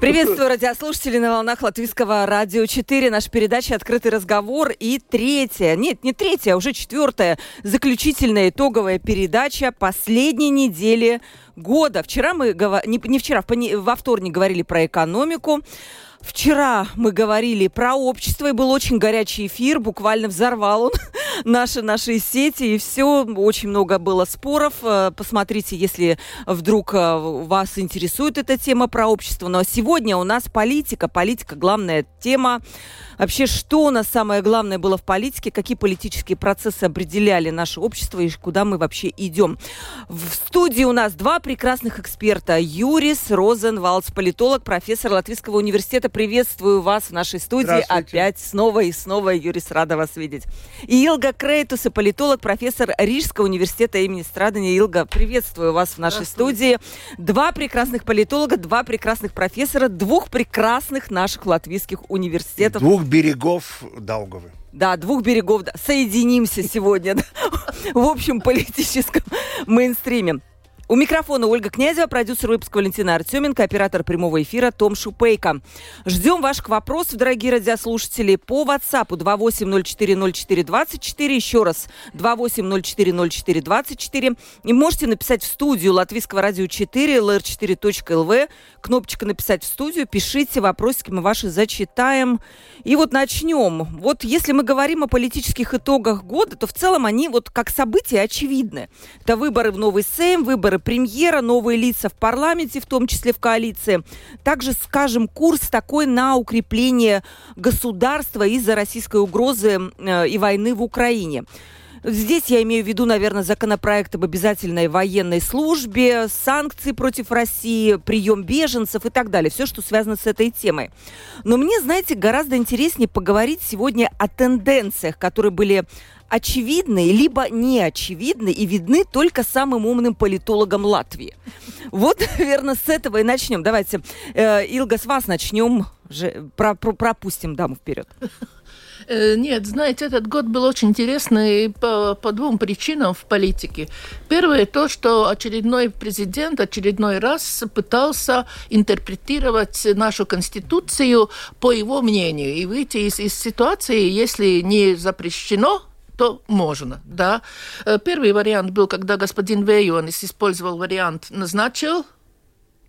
Приветствую радиослушателей на волнах Латвийского радио 4. Наша передача «Открытый разговор» и третья, нет, не третья, а уже четвертая, заключительная итоговая передача последней недели года. Вчера мы, не, не вчера, во вторник говорили про экономику. Вчера мы говорили про общество, и был очень горячий эфир, буквально взорвал он наши, наши сети, и все, очень много было споров. Э, посмотрите, если вдруг э, вас интересует эта тема про общество. Но сегодня у нас политика, политика главная тема. Вообще, что у нас самое главное было в политике, какие политические процессы определяли наше общество и куда мы вообще идем. В студии у нас два прекрасных эксперта. Юрис Розенвалдс, политолог, профессор Латвийского университета. Приветствую вас в нашей студии опять снова и снова. Юрис, рада вас видеть. И Илга Крейтус, политолог, профессор Рижского университета имени Страдания. Илга, приветствую вас в нашей студии. Два прекрасных политолога, два прекрасных профессора, двух прекрасных наших латвийских университетов. Двух берегов Даугавы. Да, двух берегов. Соединимся сегодня в общем политическом мейнстриме. У микрофона Ольга Князева, продюсер выпуска Валентина Артеменко, оператор прямого эфира Том Шупейко. Ждем ваших вопросов, дорогие радиослушатели, по WhatsApp 28040424, еще раз 28040424. И можете написать в студию Латвийского радио 4, lr4.lv, кнопочка «Написать в студию», пишите вопросики, мы ваши зачитаем. И вот начнем. Вот если мы говорим о политических итогах года, то в целом они вот как события очевидны. Это выборы в новый Сейм, выборы выборы премьера, новые лица в парламенте, в том числе в коалиции. Также, скажем, курс такой на укрепление государства из-за российской угрозы э, и войны в Украине. Здесь я имею в виду, наверное, законопроект об обязательной военной службе, санкции против России, прием беженцев и так далее. Все, что связано с этой темой. Но мне, знаете, гораздо интереснее поговорить сегодня о тенденциях, которые были очевидны, либо неочевидны и видны только самым умным политологам Латвии. Вот, наверное, с этого и начнем. Давайте, э, Илга, с вас начнем. Же, про, про, пропустим даму вперед. Э, нет, знаете, этот год был очень интересный по, по двум причинам в политике. Первое то, что очередной президент очередной раз пытался интерпретировать нашу конституцию по его мнению и выйти из, из ситуации, если не запрещено то можно, да. Э, первый вариант был, когда господин Вейонис использовал вариант «назначил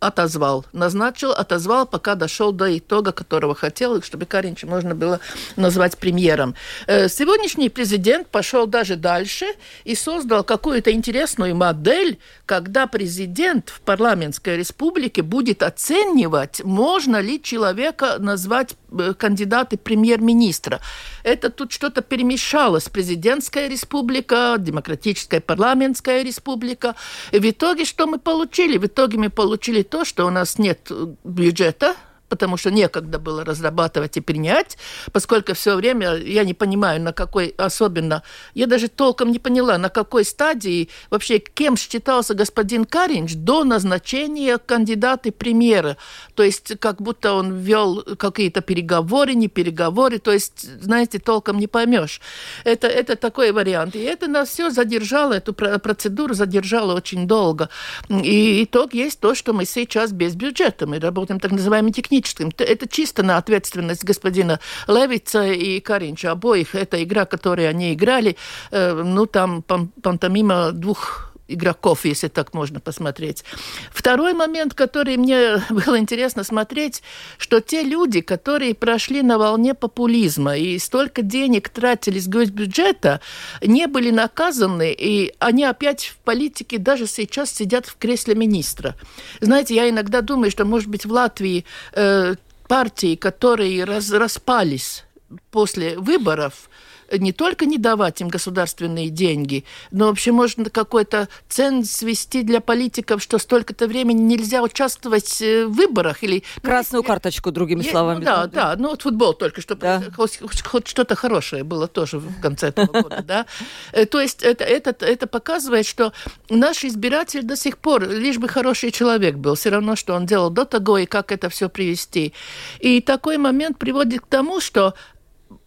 отозвал, назначил, отозвал, пока дошел до итога, которого хотел, чтобы Каринча можно было назвать премьером. Э, сегодняшний президент пошел даже дальше и создал какую-то интересную модель, когда президент в парламентской республике будет оценивать, можно ли человека назвать э, кандидаты премьер-министра. Это тут что-то перемешалось. Президентская республика, демократическая парламентская республика. И в итоге что мы получили? В итоге мы получили то, что у нас нет бюджета, потому что некогда было разрабатывать и принять, поскольку все время я не понимаю, на какой особенно, я даже толком не поняла, на какой стадии вообще кем считался господин Каринч до назначения кандидата премьера. То есть как будто он вел какие-то переговоры, не переговоры, то есть, знаете, толком не поймешь. Это, это такой вариант. И это нас все задержало, эту процедуру задержало очень долго. И итог есть то, что мы сейчас без бюджета. Мы работаем так называемым техническим техническим. Это чисто на ответственность господина Левица и Каринча. Обоих это игра, которую они играли. Э, ну, там пантомима двух игроков, если так можно посмотреть. Второй момент, который мне было интересно смотреть, что те люди, которые прошли на волне популизма и столько денег тратили с госбюджета, не были наказаны, и они опять в политике даже сейчас сидят в кресле министра. Знаете, я иногда думаю, что, может быть, в Латвии э, партии, которые раз, распались, после выборов не только не давать им государственные деньги, но вообще можно какой-то цен свести для политиков, что столько-то времени нельзя участвовать э, в выборах или... Красную ну, карточку, другими я, словами. Ну, да, да, ну вот футбол только, чтобы да. хоть, хоть что-то хорошее было тоже в конце этого года, да. Э, то есть это, это, это показывает, что наш избиратель до сих пор, лишь бы хороший человек был, все равно, что он делал до того и как это все привести. И такой момент приводит к тому, что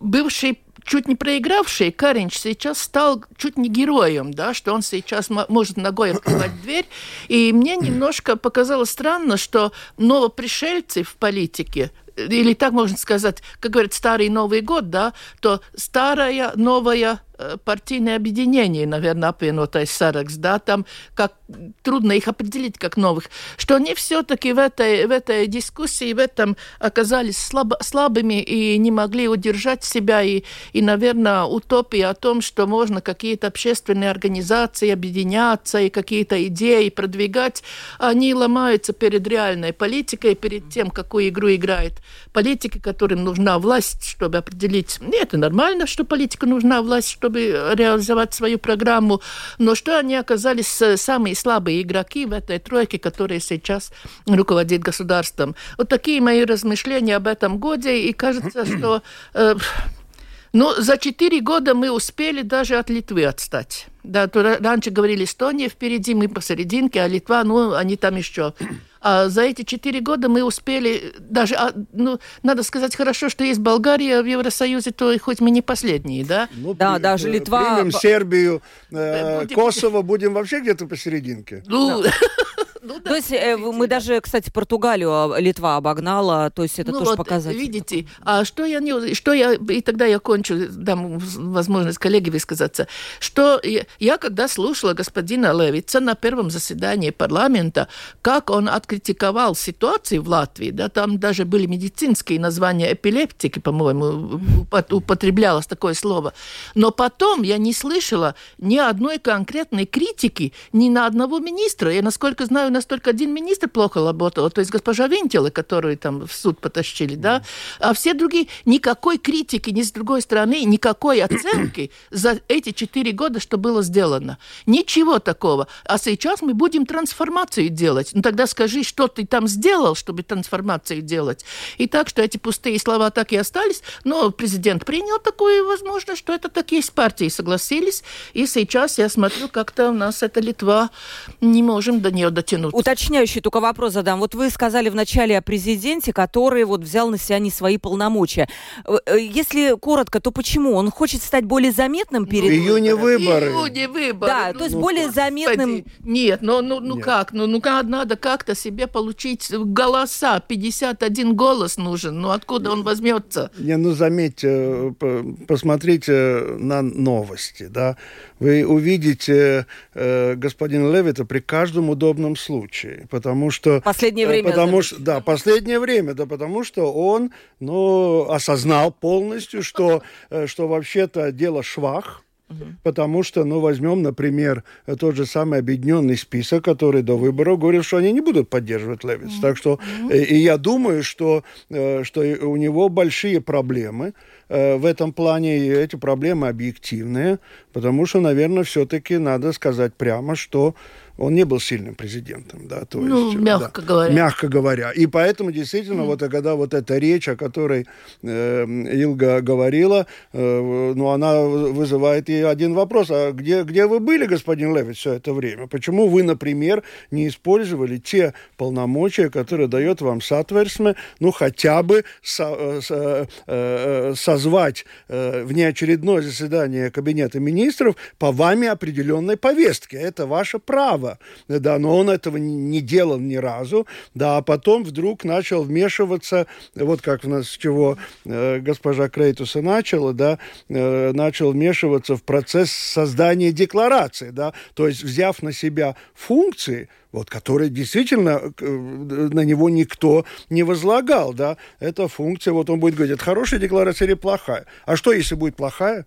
бывший чуть не проигравший Каринч сейчас стал чуть не героем, да, что он сейчас может ногой открывать дверь. И мне немножко показалось странно, что новопришельцы в политике или так можно сказать, как говорят, старый Новый год, да, то старая, новая Э, партийное объединение, наверное, apvienotais saraksts, да, там как трудно их определить как новых, что они все-таки в этой, в этой дискуссии, в этом оказались слабо, слабыми и не могли удержать себя, и, и, наверное, утопия о том, что можно какие-то общественные организации объединяться и какие-то идеи продвигать, они ломаются перед реальной политикой, перед тем, какую игру играет политика, которым нужна власть, чтобы определить, это нормально, что политику нужна власть, чтобы чтобы реализовать свою программу, но что они оказались э, самые слабые игроки в этой тройке, которые сейчас руководит государством. Вот такие мои размышления об этом годе, и кажется, что э, ну, за четыре года мы успели даже от Литвы отстать. Да, то раньше говорили Эстония впереди, мы посерединке, а Литва, ну, они там еще. А за эти четыре года мы успели даже, а, ну, надо сказать хорошо, что есть Болгария в Евросоюзе, то хоть мы не последние, да? Ну, да, при, даже Литва... Примем Сербию, э, будем... Косово, будем вообще где-то посерединке. Ну, да. Ну, да, то есть э, мы даже, кстати, Португалию а, Литва обогнала, то есть это ну, тоже вот, показатель. Видите, а что я не, что я и тогда я кончу, дам возможность коллеге высказаться, что я, я когда слушала господина Левица на первом заседании парламента, как он откритиковал ситуацию в Латвии, да, там даже были медицинские названия эпилептики, по-моему, употреблялось такое слово, но потом я не слышала ни одной конкретной критики ни на одного министра. Я, насколько знаю, нас только один министр плохо работал, то есть госпожа Винтела, которую там в суд потащили, да, а все другие, никакой критики ни с другой стороны, никакой оценки за эти четыре года, что было сделано. Ничего такого. А сейчас мы будем трансформацию делать. Ну тогда скажи, что ты там сделал, чтобы трансформацию делать. И так, что эти пустые слова так и остались, но президент принял такую возможность, что это такие с партией согласились, и сейчас я смотрю, как-то у нас эта Литва, не можем до нее дотянуть минут. Уточняющий только вопрос задам. Вот вы сказали вначале о президенте, который вот взял на себя не свои полномочия. Э, э, если коротко, то почему? Он хочет стать более заметным ну, перед... В июне выборы. В июне выборы. Да, ну, то есть ну, более заметным... Нет, ну, ну, ну Нет. как? Ну, ну надо как-то себе получить голоса. 51 голос нужен. Ну откуда он возьмется? Не, ну заметьте, посмотрите на новости, да. Вы увидите э, господина Левита при каждом удобном случае потому что... Последнее э, время. Потому что, да, последнее время, да, потому что он, ну, осознал полностью, что, э, что вообще-то дело швах, Потому что, ну, возьмем, например, тот же самый объединенный список, который до выборов говорил, что они не будут поддерживать Левиц. Так что, э, и я думаю, что, что у него большие проблемы в этом плане, эти проблемы объективные, потому что, наверное, все-таки надо сказать прямо, что он не был сильным президентом, да, то ну, есть, мягко да, говоря. Мягко говоря. И поэтому действительно, mm. вот когда вот эта речь, о которой э, Илга говорила, э, ну, она вызывает и один вопрос. А где, где вы были, господин Левит, все это время? Почему вы, например, не использовали те полномочия, которые дает вам Сатверсме, ну, хотя бы со, э, со, э, созвать э, внеочередное заседание Кабинета министров по вами определенной повестке? Это ваше право было, да, но он этого не делал ни разу, да, а потом вдруг начал вмешиваться, вот как у нас с чего э, госпожа Крейтуса начала, да, э, начал вмешиваться в процесс создания декларации, да, то есть взяв на себя функции, вот, которые действительно э, на него никто не возлагал, да, эта функция, вот он будет говорить, это хорошая декларация или плохая, а что, если будет плохая?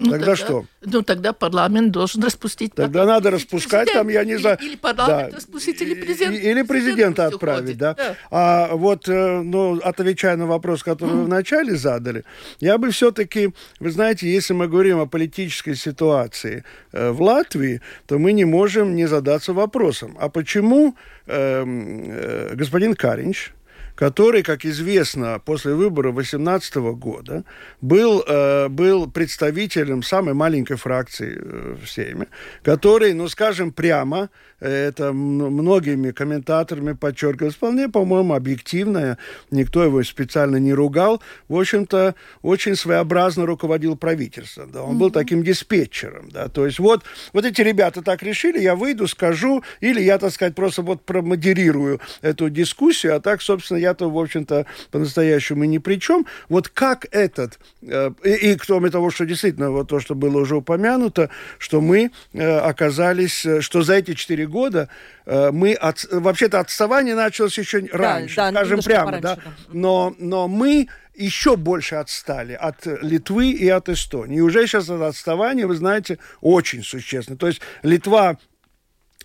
Ну, тогда, тогда что? Ну, тогда парламент должен распустить. Тогда надо распускать, там, я не знаю... Или, или парламент да. распустить, или президент. Или президента отправить, да. да. А вот, э, ну, отвечая на вопрос, который вы вначале задали, я бы все-таки, вы знаете, если мы говорим о политической ситуации э, в Латвии, то мы не можем не задаться вопросом, а почему эм, э, господин Каринч, который, как известно, после выборов 2018 года был, э, был представителем самой маленькой фракции э, в Сейме, который, ну, скажем прямо, это многими комментаторами подчеркивалось, вполне, по-моему, объективное, никто его специально не ругал, в общем-то, очень своеобразно руководил правительством, да, он mm-hmm. был таким диспетчером, да, то есть вот, вот эти ребята так решили, я выйду, скажу, или я, так сказать, просто вот промодерирую эту дискуссию, а так, собственно, я-то, в общем-то, по-настоящему ни при чем. Вот как этот, э, и, и кроме того, что действительно, вот то, что было уже упомянуто, что мы э, оказались, э, что за эти четыре года э, мы от, вообще-то отставание началось еще раньше, да, скажем прямо, пораньше, да? да. Но, но мы еще больше отстали от Литвы и от Эстонии. И уже сейчас это отставание, вы знаете, очень существенно. То есть Литва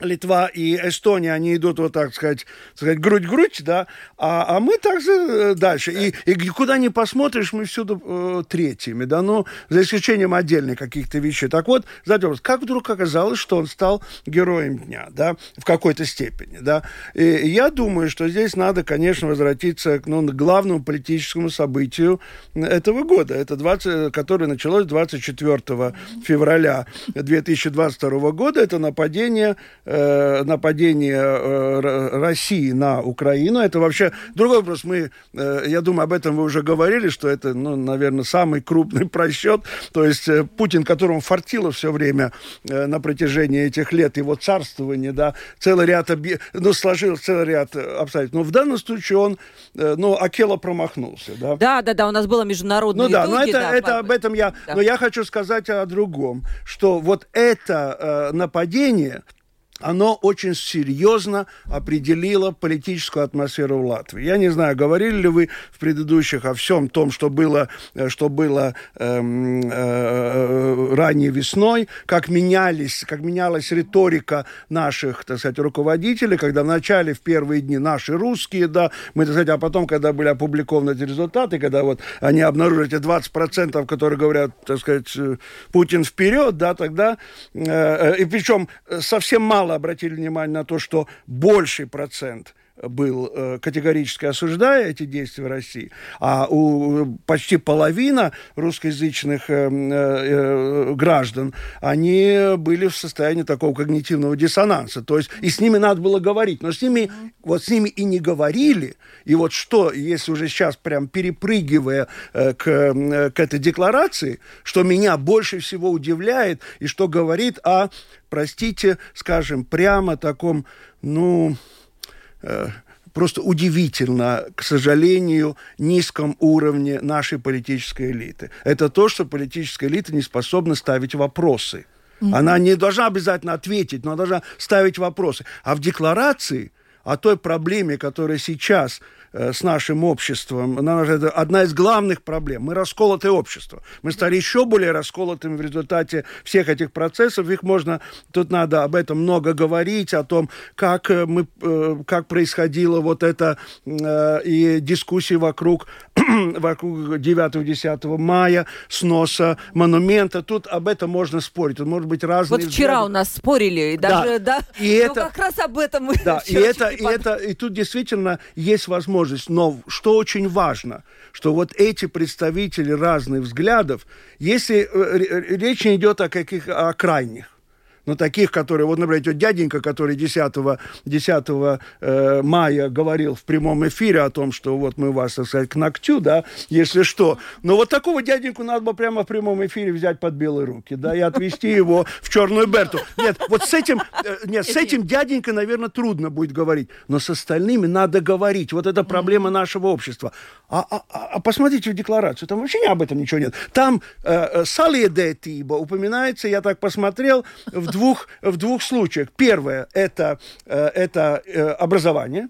Литва и Эстония, они идут вот так сказать, сказать грудь-грудь, да, а, а мы также э, дальше. И, и куда ни посмотришь, мы всюду э, третьими, да, ну, за исключением отдельных каких-то вещей. Так вот, вопрос, как вдруг оказалось, что он стал героем дня, да, в какой-то степени, да. И я думаю, что здесь надо, конечно, возвратиться ну, к главному политическому событию этого года, это 20, которое началось 24 февраля 2022 года, это нападение э, нападение э, России на Украину. Это вообще другой вопрос. Мы, э, я думаю, об этом вы уже говорили, что это, ну, наверное, самый крупный просчет. То есть э, Путин, которому фартило все время э, на протяжении этих лет его царствования, да, целый ряд, объ... ну, сложил целый ряд обстоятельств. Но в данном случае он, э, ну, Акела промахнулся, да. Да, да, да, у нас было международное Ну да, но это, да, это об этом я, да. но я хочу сказать о другом, что вот это э, нападение оно очень серьезно определило политическую атмосферу в Латвии. Я не знаю, говорили ли вы в предыдущих о всем том, что было, э, что было эм, э, э, ранней весной, как менялись, как менялась риторика наших, так сказать, руководителей, когда в начале, в первые дни наши русские, да, мы, так сказать, а потом, когда были опубликованы эти результаты, когда вот они обнаружили эти 20%, которые говорят, так сказать, Путин вперед, да, тогда, э, э и причем совсем мало мало обратили внимание на то, что больший процент был э, категорически осуждая эти действия России, а у почти половина русскоязычных э, э, граждан, они были в состоянии такого когнитивного диссонанса. То есть и с ними надо было говорить, но с ними, вот с ними и не говорили. И вот что, если уже сейчас прям перепрыгивая к, к этой декларации, что меня больше всего удивляет и что говорит о, простите, скажем, прямо таком, ну, просто удивительно, к сожалению, низком уровне нашей политической элиты. Это то, что политическая элита не способна ставить вопросы. Она не должна обязательно ответить, но должна ставить вопросы. А в декларации о той проблеме, которая сейчас Э, с нашим обществом. Это одна из главных проблем. Мы расколотое общество. Мы стали еще более расколотыми в результате всех этих процессов. Их можно, тут надо об этом много говорить, о том, как, э, мы, э, как происходило вот это и дискуссии вокруг, вокруг 9-10 мая, сноса монумента. Тут об этом можно спорить. Тут может быть разные Вот вчера взгляды. у нас спорили, и даже, да, да и ну, это, как раз об этом мы да, и это, и это, и тут действительно есть возможность возможность. Но что очень важно, что вот эти представители разных взглядов, если э, речь идет о каких о крайних, но таких, которые, вот, например, тот дяденька, который 10, 10 э, мая говорил в прямом эфире о том, что вот мы вас, так сказать, к ногтю, да, если что. Но вот такого дяденьку надо бы прямо в прямом эфире взять под белые руки, да, и отвезти его в черную Берту. Нет, вот с этим, э, нет, с этим дяденькой, наверное, трудно будет говорить, но с остальными надо говорить. Вот это проблема нашего общества. А, а, а, а посмотрите в декларацию, там вообще об этом ничего нет. Там э, э Салиедетиба упоминается, я так посмотрел, в двух, в двух случаях. Первое это, э, это э, образование.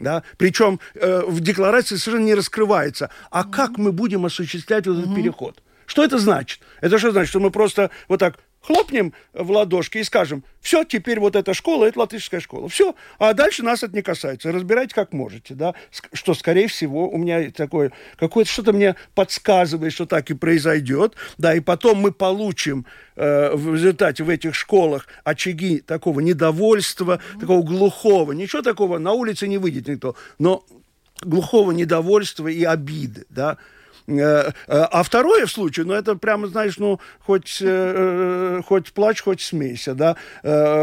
Да? Причем э, в декларации совершенно не раскрывается. А как мы будем осуществлять этот переход? Что это значит? Это что значит, что мы просто вот так хлопнем в ладошки и скажем, все, теперь вот эта школа, это латышская школа. Все, а дальше нас это не касается. Разбирайте как можете, да, что, скорее всего, у меня такое, какое-то что-то мне подсказывает, что так и произойдет, да, и потом мы получим э, в результате в этих школах очаги такого недовольства, mm-hmm. такого глухого, ничего такого, на улице не выйдет никто, но глухого недовольства и обиды, да, а второе в случае, ну, это прямо, знаешь, ну, хоть, э, хоть плачь, хоть смейся, да,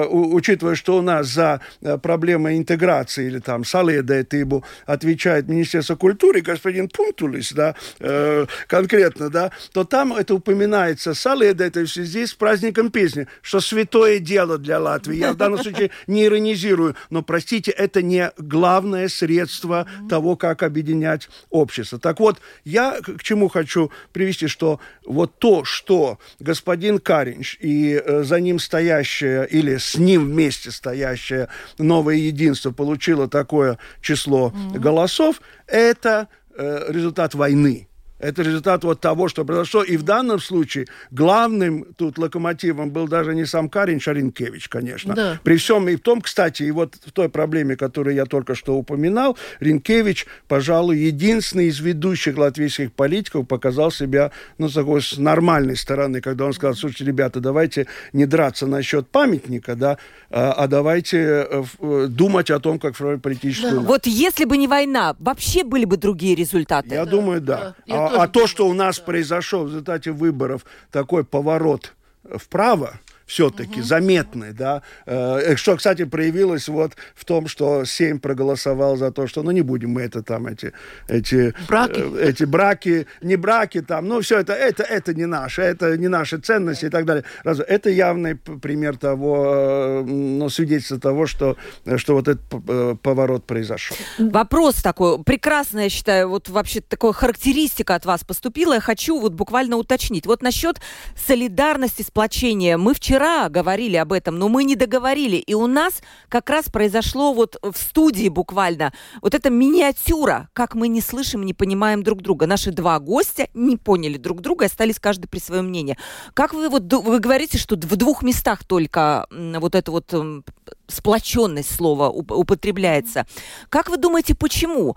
учитывая, что у нас за проблемы интеграции или там саледетыбу отвечает Министерство культуры, господин Пунтулис, да, конкретно, да, то там это упоминается саледеты в связи с праздником песни, что святое дело для Латвии. Я в данном случае не иронизирую, но, простите, это не главное средство того, как объединять общество. Так вот, я к чему хочу привести, что вот то, что господин Каринч и э, за ним стоящее или с ним вместе стоящее новое единство получило такое число mm-hmm. голосов, это э, результат войны. Это результат вот того, что произошло. И в данном случае главным тут локомотивом был даже не сам Карин Шаринкевич, конечно. Да. При всем и в том, кстати, и вот в той проблеме, которую я только что упоминал, Ринкевич, пожалуй, единственный из ведущих латвийских политиков показал себя, ну, с такой с нормальной стороны, когда он сказал, слушайте, ребята, давайте не драться насчет памятника, да, а, а давайте э, э, думать о том, как строить политическую... Да. Вот если бы не война, вообще были бы другие результаты? Я да, думаю, да. да. А, а то, что у нас произошел в результате выборов такой поворот вправо, все-таки угу. заметный, да, э, что, кстати, проявилось вот в том, что Сейм проголосовал за то, что, ну, не будем мы это там, эти, эти браки, э, эти браки не браки там, ну, все это, это, это не наше, это не наши ценности и так далее. Разве это явный пример того, э, ну, свидетельство того, что, что вот этот э, поворот произошел. Вопрос такой, прекрасно, я считаю, вот вообще такая характеристика от вас поступила, я хочу вот буквально уточнить. Вот насчет солидарности, сплочения. Мы вчера вчера говорили об этом, но мы не договорили. И у нас как раз произошло вот в студии буквально вот эта миниатюра, как мы не слышим, не понимаем друг друга. Наши два гостя не поняли друг друга остались каждый при своем мнении. Как вы вот, вы говорите, что в двух местах только вот это вот сплоченность слова употребляется. Как вы думаете, почему?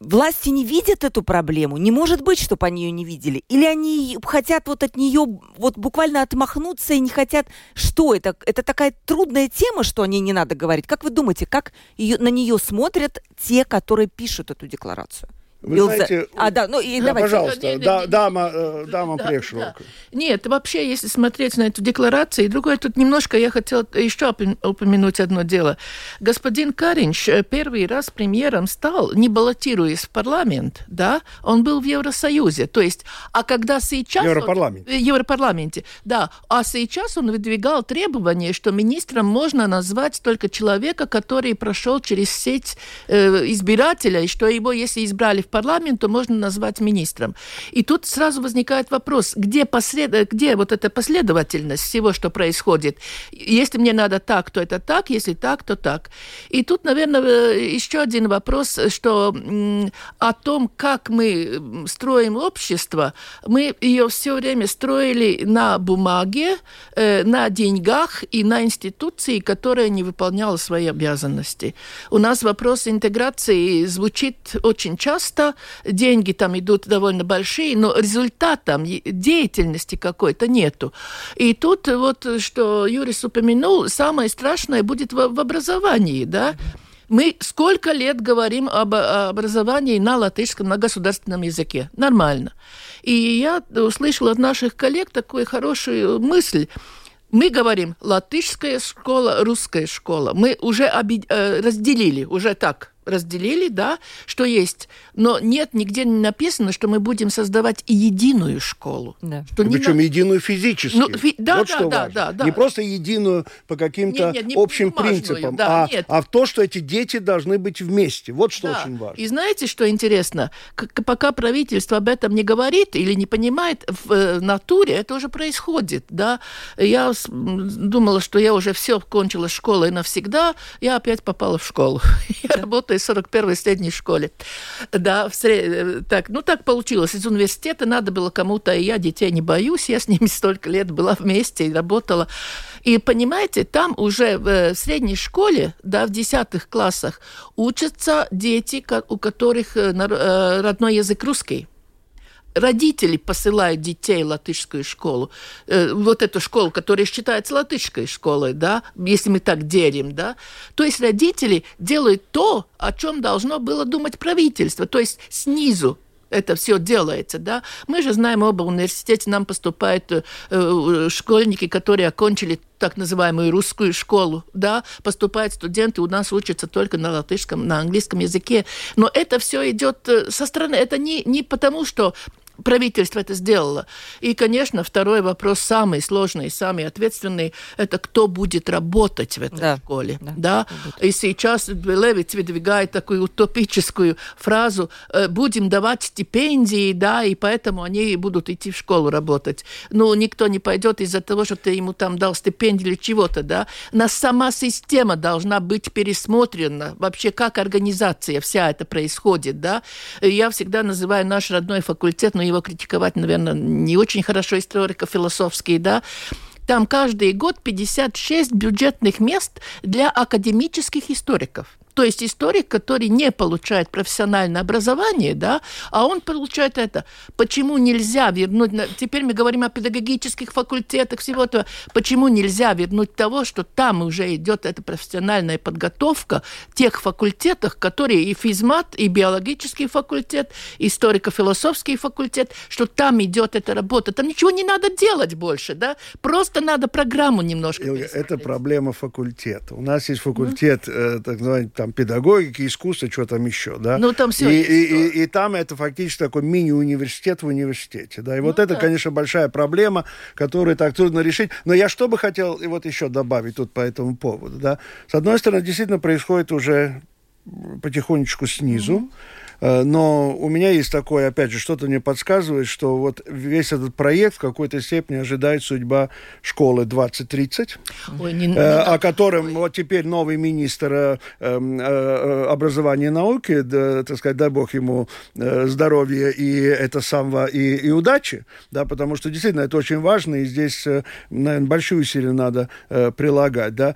Власти не видят эту проблему? Не может быть, чтобы они ее не видели? Или они хотят вот от нее вот буквально отмахнуться и не хотят... Что это? Это такая трудная тема, что о ней не надо говорить. Как вы думаете, как ее, на нее смотрят те, которые пишут эту декларацию? Вы Илза... знаете, а, да, ну, и да, давайте. пожалуйста, нет, да, нет, дама, э, дама да, Да. Нет, вообще, если смотреть на эту декларацию, и другое, тут немножко я хотела еще упомянуть одно дело. Господин Каринч э, первый раз премьером стал, не баллотируясь в парламент, да, он был в Евросоюзе, то есть, а когда сейчас... В Европарламенте. Он, в Европарламенте, да, а сейчас он выдвигал требование, что министром можно назвать только человека, который прошел через сеть э, избирателя, и что его, если избрали в парламент, то можно назвать министром. И тут сразу возникает вопрос, где, послед... где вот эта последовательность всего, что происходит? Если мне надо так, то это так, если так, то так. И тут, наверное, э, еще один вопрос, что о том, как мы строим общество, мы ее все время строили на бумаге, э, на деньгах и на институции, которая не выполняла свои обязанности. У нас вопрос интеграции звучит очень часто, место, деньги там идут довольно большие, но результата деятельности какой-то нету. И тут вот, что Юрис упомянул, самое страшное будет в, в образовании, да, мы сколько лет говорим об образовании на латышском, на государственном языке. Нормально. И я услышал от наших коллег такую хорошую мысль. Мы говорим латышская школа, русская школа. Мы уже э, разделили, уже так разделили, да, что есть, но нет, нигде не написано, что мы будем создавать единую школу. Да. Что Причем на... единую физически. Ну, фи... да, вот да, что да, важно. да, да. Не просто единую по каким-то нет, нет, общим принципам, да, а, нет. а в то, что эти дети должны быть вместе. Вот что да. очень важно. И знаете, что интересно? К- пока правительство об этом не говорит или не понимает, в э, натуре это уже происходит, да. Я думала, что я уже все кончила школой навсегда, я опять попала в школу. я работаю в 41-й средней школе. Да, в сред... так, ну так получилось. Из университета надо было кому-то, и я детей не боюсь, я с ними столько лет была вместе и работала. И понимаете, там уже в средней школе, да, в десятых классах учатся дети, у которых э, э, родной язык русский родители посылают детей в латышскую школу, э, вот эту школу, которая считается латышской школой, да, если мы так делим, да, то есть родители делают то, о чем должно было думать правительство, то есть снизу это все делается, да. Мы же знаем, оба университете нам поступают э, э, школьники, которые окончили так называемую русскую школу, да, поступают студенты, у нас учатся только на латышском, на английском языке, но это все идет э, со стороны, это не, не потому, что правительство это сделало. И, конечно, второй вопрос, самый сложный, самый ответственный, это кто будет работать в этой да. школе. Да. Да? И сейчас Левиц выдвигает такую утопическую фразу, э, будем давать стипендии, да, и поэтому они будут идти в школу работать. Ну, никто не пойдет из-за того, что ты ему там дал стипендию или чего-то, да. На сама система должна быть пересмотрена, вообще как организация вся это происходит, да. Я всегда называю наш родной факультет, но его критиковать, наверное, не очень хорошо историко-философский, да, там каждый год 56 бюджетных мест для академических историков. То есть историк, который не получает профессиональное образование, да, а он получает это. Почему нельзя вернуть, теперь мы говорим о педагогических факультетах, всего этого, почему нельзя вернуть того, что там уже идет эта профессиональная подготовка тех факультетах, которые и физмат, и биологический факультет, историко-философский факультет, что там идет эта работа. Там ничего не надо делать больше, да, просто надо программу немножко Это проблема факультета. У нас есть факультет, mm. так называемый, там, педагогики, искусства, что там еще, да. Ну, там все и, и, и, и там это фактически такой мини-университет в университете, да. И ну, вот это, конечно, большая проблема, которую так трудно решить. Но я что бы хотел и вот еще добавить тут по этому поводу, да. С одной стороны, действительно происходит уже потихонечку снизу. Mm-hmm но у меня есть такое, опять же, что-то мне подсказывает, что вот весь этот проект в какой-то степени ожидает судьба школы 2030, Ой, не, не о котором такой. вот теперь новый министр э, эм, э, образования и науки, да, так сказать, дай бог ему здоровья и это самого, и, и удачи, да, потому что действительно это очень важно, и здесь, наверное, большие усилия надо прилагать, да,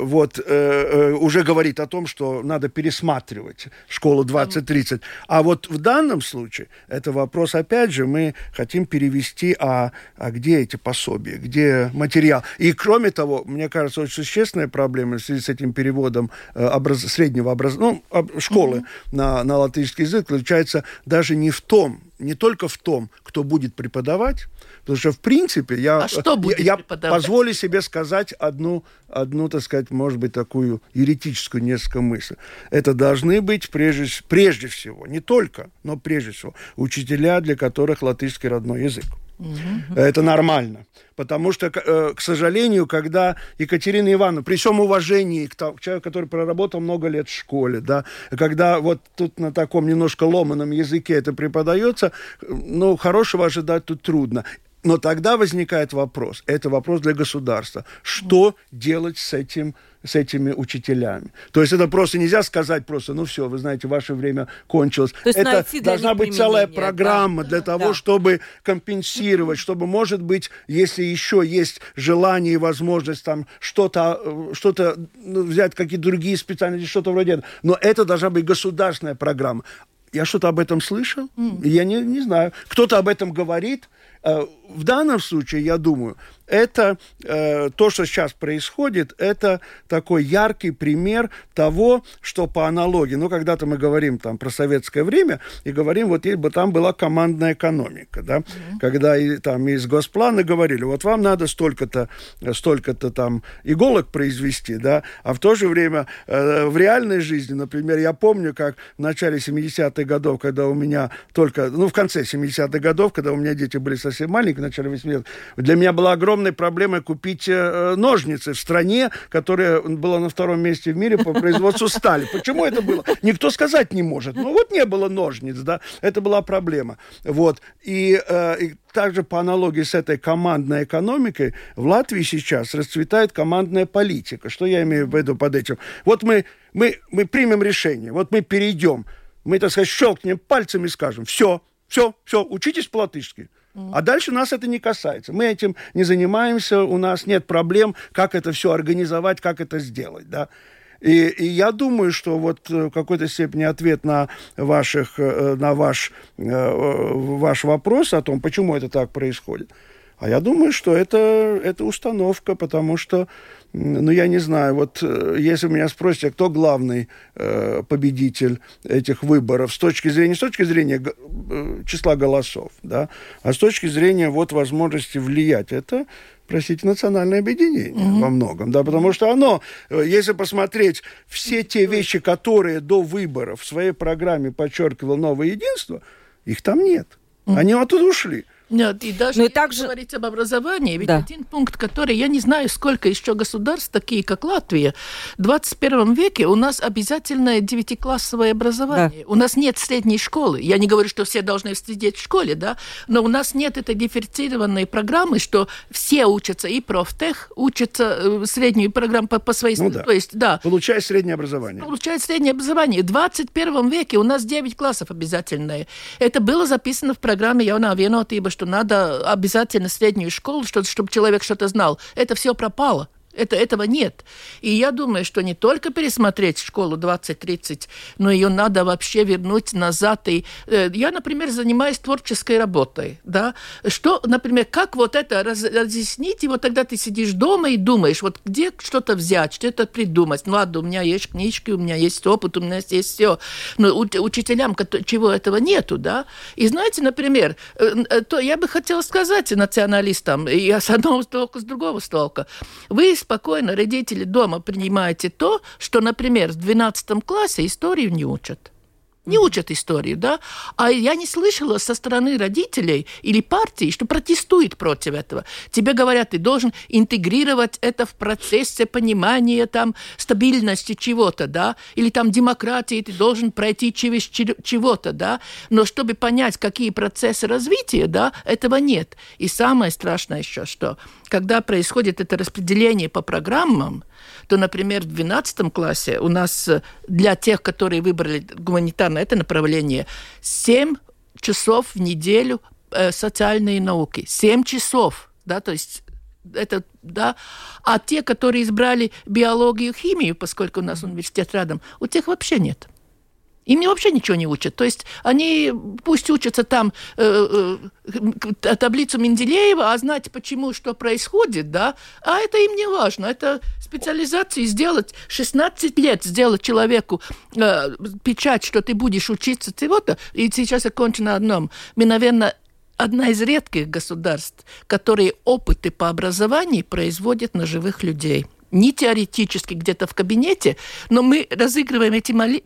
вот уже говорит о том, что надо пересматривать школу 20 30. А вот в данном случае это вопрос, опять же, мы хотим перевести, а, а где эти пособия, где материал. И кроме того, мне кажется, очень существенная проблема в связи с этим переводом э, образ... среднего образования, ну, школы mm-hmm. на, на латышский язык, заключается даже не в том, не только в том, кто будет преподавать, потому что, в принципе, я, а что будет я, я позволю себе сказать одну, одну, так сказать, может быть, такую еретическую несколько мысль. Это должны быть, прежде, прежде всего, не только, но прежде всего, учителя, для которых латышский родной язык. Угу. Это нормально. Потому что, э, к сожалению, когда Екатерина Ивановна, при всем уважении к, к человеку, который проработал много лет в школе, да, когда вот тут на таком немножко ломаном языке это преподается, ну, хорошего ожидать тут трудно. Но тогда возникает вопрос, это вопрос для государства, что делать с этим с этими учителями. То есть это просто нельзя сказать просто, ну все, вы знаете, ваше время кончилось. То есть это должна быть целая программа да, для того, да. чтобы компенсировать, чтобы, может быть, если еще есть желание и возможность там что-то, э, что-то ну, взять, какие-то другие специальности, что-то вроде этого. Но это должна быть государственная программа. Я что-то об этом слышал? Mm. Я не, не знаю. Кто-то об этом говорит. Э, в данном случае, я думаю, это э, то, что сейчас происходит, это такой яркий пример того, что по аналогии, ну, когда-то мы говорим там про советское время и говорим, вот бы там была командная экономика, да, mm-hmm. когда и, там из госплана говорили, вот вам надо столько-то, столько-то там иголок произвести, да, а в то же время э, в реальной жизни, например, я помню, как в начале 70-х годов, когда у меня только, ну, в конце 70-х годов, когда у меня дети были совсем маленькие, в начале 80-х, для меня была огромная огромной проблемой купить э, ножницы в стране, которая была на втором месте в мире по производству стали. Почему это было? Никто сказать не может. Ну вот не было ножниц, да, это была проблема. Вот. И, э, и также по аналогии с этой командной экономикой в Латвии сейчас расцветает командная политика. Что я имею в виду под этим? Вот мы, мы, мы примем решение, вот мы перейдем, мы, так сказать, щелкнем пальцами и скажем, все, все, все, учитесь по-латышски. А дальше нас это не касается. Мы этим не занимаемся, у нас нет проблем, как это все организовать, как это сделать, да. И, и я думаю, что вот э, в какой-то степени ответ на, ваших, э, на ваш, э, ваш вопрос о том, почему это так происходит, а я думаю, что это, это установка, потому что ну, я не знаю, вот э, если меня спросите, кто главный э, победитель этих выборов с точки зрения, не с точки зрения э, числа голосов, да, а с точки зрения вот возможности влиять, это простите, национальное объединение mm-hmm. во многом, да, потому что оно, э, если посмотреть все те вещи, которые до выборов в своей программе подчеркивало новое единство, их там нет. Mm-hmm. Они оттуда ушли. Нет, и даже ну, и также... говорить об образовании, ведь да. один пункт, который, я не знаю, сколько еще государств, такие как Латвия, в 21 веке у нас обязательное девятиклассовое образование. Да. У нас нет средней школы. Я не говорю, что все должны сидеть в школе, да, но у нас нет этой дифференцированной программы, что все учатся, и профтех учатся э, среднюю программу по, по своей... Ну, да. То есть, да. Получает среднее образование. Получает среднее образование. В 21 веке у нас 9 классов обязательное. Это было записано в программе Яуна Венотиба, что надо обязательно среднюю школу, чтобы человек что-то знал. Это все пропало. Это, этого нет. И я думаю, что не только пересмотреть школу 2030, но ее надо вообще вернуть назад. И, э, я, например, занимаюсь творческой работой. Да? Что, например, как вот это раз, разъяснить, и вот тогда ты сидишь дома и думаешь, вот где что-то взять, что-то придумать. Ну ладно, у меня есть книжки, у меня есть опыт, у меня есть все. Но у, учителям чего этого нету, да? И знаете, например, э, э, то я бы хотела сказать националистам, я с одного столка, с другого столка, вы спокойно родители дома принимаете то, что, например, в 12 классе историю не учат не учат историю, да, а я не слышала со стороны родителей или партии, что протестует против этого. Тебе говорят, ты должен интегрировать это в процессе понимания там стабильности чего-то, да, или там демократии, ты должен пройти через чего-то, да, но чтобы понять, какие процессы развития, да, этого нет. И самое страшное еще, что когда происходит это распределение по программам, то, например, в 12 классе у нас э, для тех, которые выбрали гуманитарное это направление, 7 часов в неделю э, социальные науки. 7 часов, да, то есть это, да, а те, которые избрали биологию, химию, поскольку у нас университет рядом, у тех вообще нет. Им вообще ничего не учат. То есть они пусть учатся там э, э, таблицу Менделеева, а знать, почему, что происходит, да, а это им не важно. Это специализации сделать 16 лет, сделать человеку э, печать, что ты будешь учиться чего-то, и сейчас я кончу на одном. Мы, наверное, одна из редких государств, которые опыты по образованию производят на живых людей не теоретически где-то в кабинете, но мы разыгрываем эти мали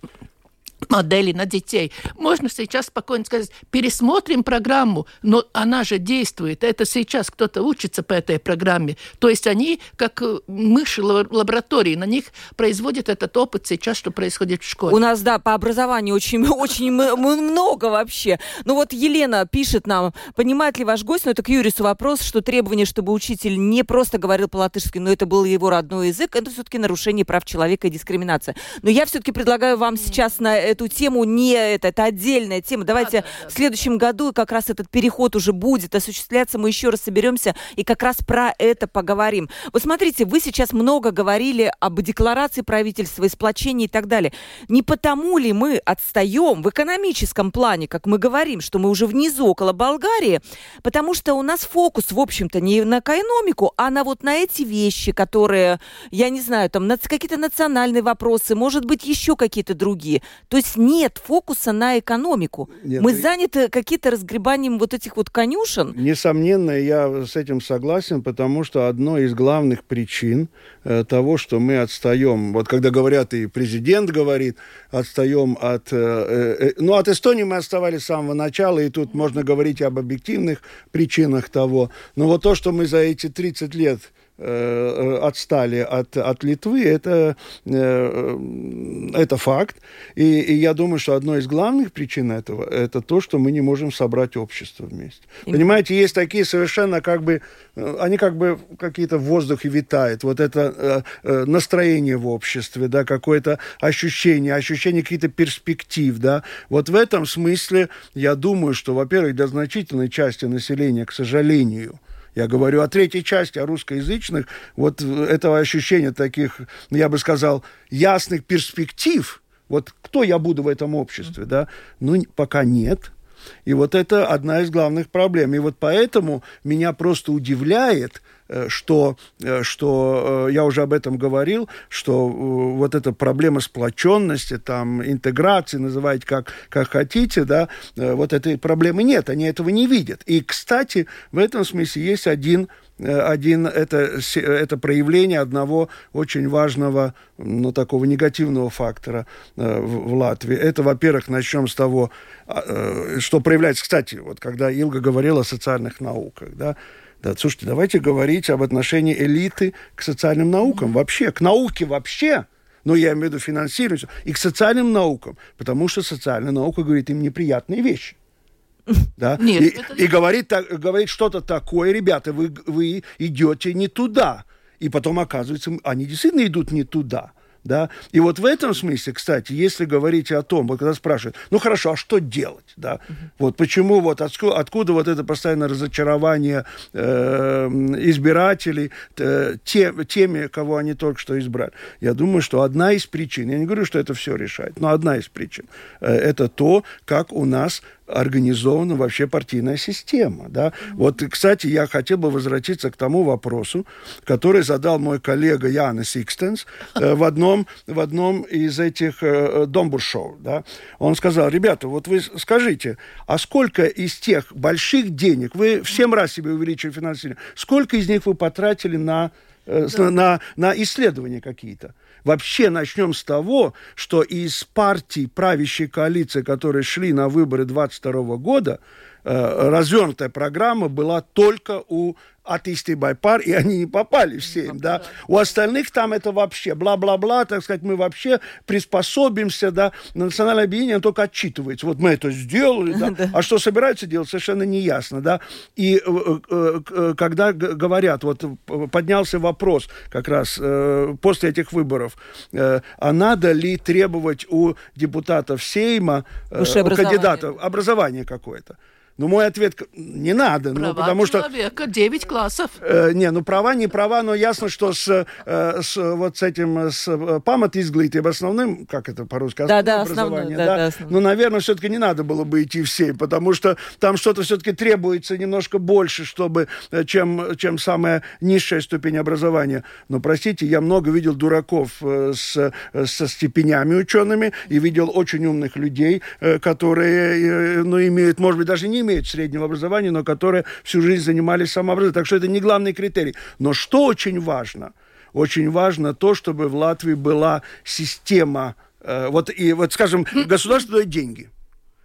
модели на детей. Можно сейчас спокойно сказать, пересмотрим программу, но она же действует. Это сейчас кто-то учится по этой программе. То есть они, как э, мыши лаборатории, на них производят этот опыт сейчас, что происходит в школе. У нас, да, по образованию очень, очень много вообще. Ну вот Елена пишет нам, понимает ли ваш гость, ну это к Юрису вопрос, что требование, чтобы учитель не просто говорил по-латышски, но это был его родной язык, это все-таки нарушение прав человека и дискриминация. Но я все-таки предлагаю вам сейчас на эту тему не это, это отдельная тема. Давайте да, да, да, в следующем году как раз этот переход уже будет осуществляться, мы еще раз соберемся и как раз про это поговорим. Вот смотрите, вы сейчас много говорили об декларации правительства, сплочении и так далее. Не потому ли мы отстаем в экономическом плане, как мы говорим, что мы уже внизу, около Болгарии, потому что у нас фокус, в общем-то, не на экономику, а на вот на эти вещи, которые, я не знаю, там какие-то национальные вопросы, может быть, еще какие-то другие. То есть нет фокуса на экономику. Нет, Мы и... заняты какие-то разгребанием вот этих вот конюшен. Несомненно, я с этим согласен, потому что одной из главных причин э, того, что мы отстаем, вот когда говорят, и президент говорит, отстаем от... Э, э, э ну, от Эстонии мы оставались с самого начала, и тут можно говорить об объективных причинах того. Но вот то, что мы за эти 30 лет отстали от, от Литвы, это, э, это факт. И, и я думаю, что одной из главных причин этого это то, что мы не можем собрать общество вместе. И... Понимаете, есть такие совершенно как бы, э, они как бы какие-то в воздухе витают. Вот это настроение в обществе, да, какое-то ощущение, ощущение каких-то перспектив, да. Вот в этом смысле я думаю, что, во-первых, для значительной части населения, к сожалению, я говорю о третьей части, о русскоязычных. Вот этого ощущения таких, я бы сказал, ясных перспектив. Вот кто я буду в этом обществе, да? Ну, пока нет. И вот это одна из главных проблем. И вот поэтому меня просто удивляет, что, э, что э, я уже об этом говорил, что вот эта проблема сплоченности, там, интеграции, называйте как, как хотите, да, вот этой проблемы нет, они этого не видят. И, кстати, в этом смысле есть один один это, это проявление одного очень важного, ну, такого негативного фактора э, в, в Латвии. Это, во-первых, начнем с того, э, что проявляется, кстати, вот когда Илга говорила о социальных науках, да, да, слушайте, давайте говорить об отношении элиты к социальным наукам вообще, к науке вообще. Но я имею в виду финансирование и к социальным наукам, потому что социальная наука говорит им неприятные вещи. Да? Нет, и, и говорит, так, говорит что-то такое, ребята, вы, вы идете не туда. И потом оказывается, они действительно идут не туда. Да? И вот в этом смысле, кстати, если говорить о том, вот когда спрашивают, ну хорошо, а что делать? Да? Угу. Вот почему, вот откуда, откуда вот это постоянное разочарование э, избирателей э, те, теми, кого они только что избрали? Я думаю, что одна из причин, я не говорю, что это все решает, но одна из причин, э, это то, как у нас организована вообще партийная система. Да? Вот, кстати, я хотел бы возвратиться к тому вопросу, который задал мой коллега Яна Сикстенс э, в, одном, в одном из этих э, Домбур-шоу. Да? Он сказал, ребята, вот вы скажите, а сколько из тех больших денег, вы в 7 раз себе увеличили финансирование, сколько из них вы потратили на, э, да. на, на исследования какие-то? Вообще начнем с того, что из партий правящей коалиции, которые шли на выборы 22 года, э, развернутая программа была только у атеисты пар, и они не попали все им, да. У остальных там это вообще бла-бла-бла, так сказать, мы вообще приспособимся, да. Национальное объединение только отчитывается. Вот мы это сделали, да. А что собираются делать, совершенно не ясно, да. И э, э, э, когда говорят, вот поднялся вопрос как раз после этих выборов, а надо ли требовать у депутатов Сейма, у кандидатов, образование какое-то. Ну, мой ответ не надо. Ну, права ну, потому человека, что... 9 классов. Э, не, ну права, не права, но ясно, что с, э, с вот с этим, с э, памят изглитым основным, как это по-русски, да, да, образование, да, да, да ну, наверное, все-таки не надо было бы идти все, потому что там что-то все-таки требуется немножко больше, чтобы, э, чем, чем самая низшая ступень образования. Но, простите, я много видел дураков э, с, со степенями учеными и видел очень умных людей, э, которые, э, ну, имеют, может быть, даже не имеют среднего образования, но которые всю жизнь занимались самообразованием. Так что это не главный критерий. Но что очень важно? Очень важно то, чтобы в Латвии была система, э, вот, и, вот, скажем, государство дает деньги –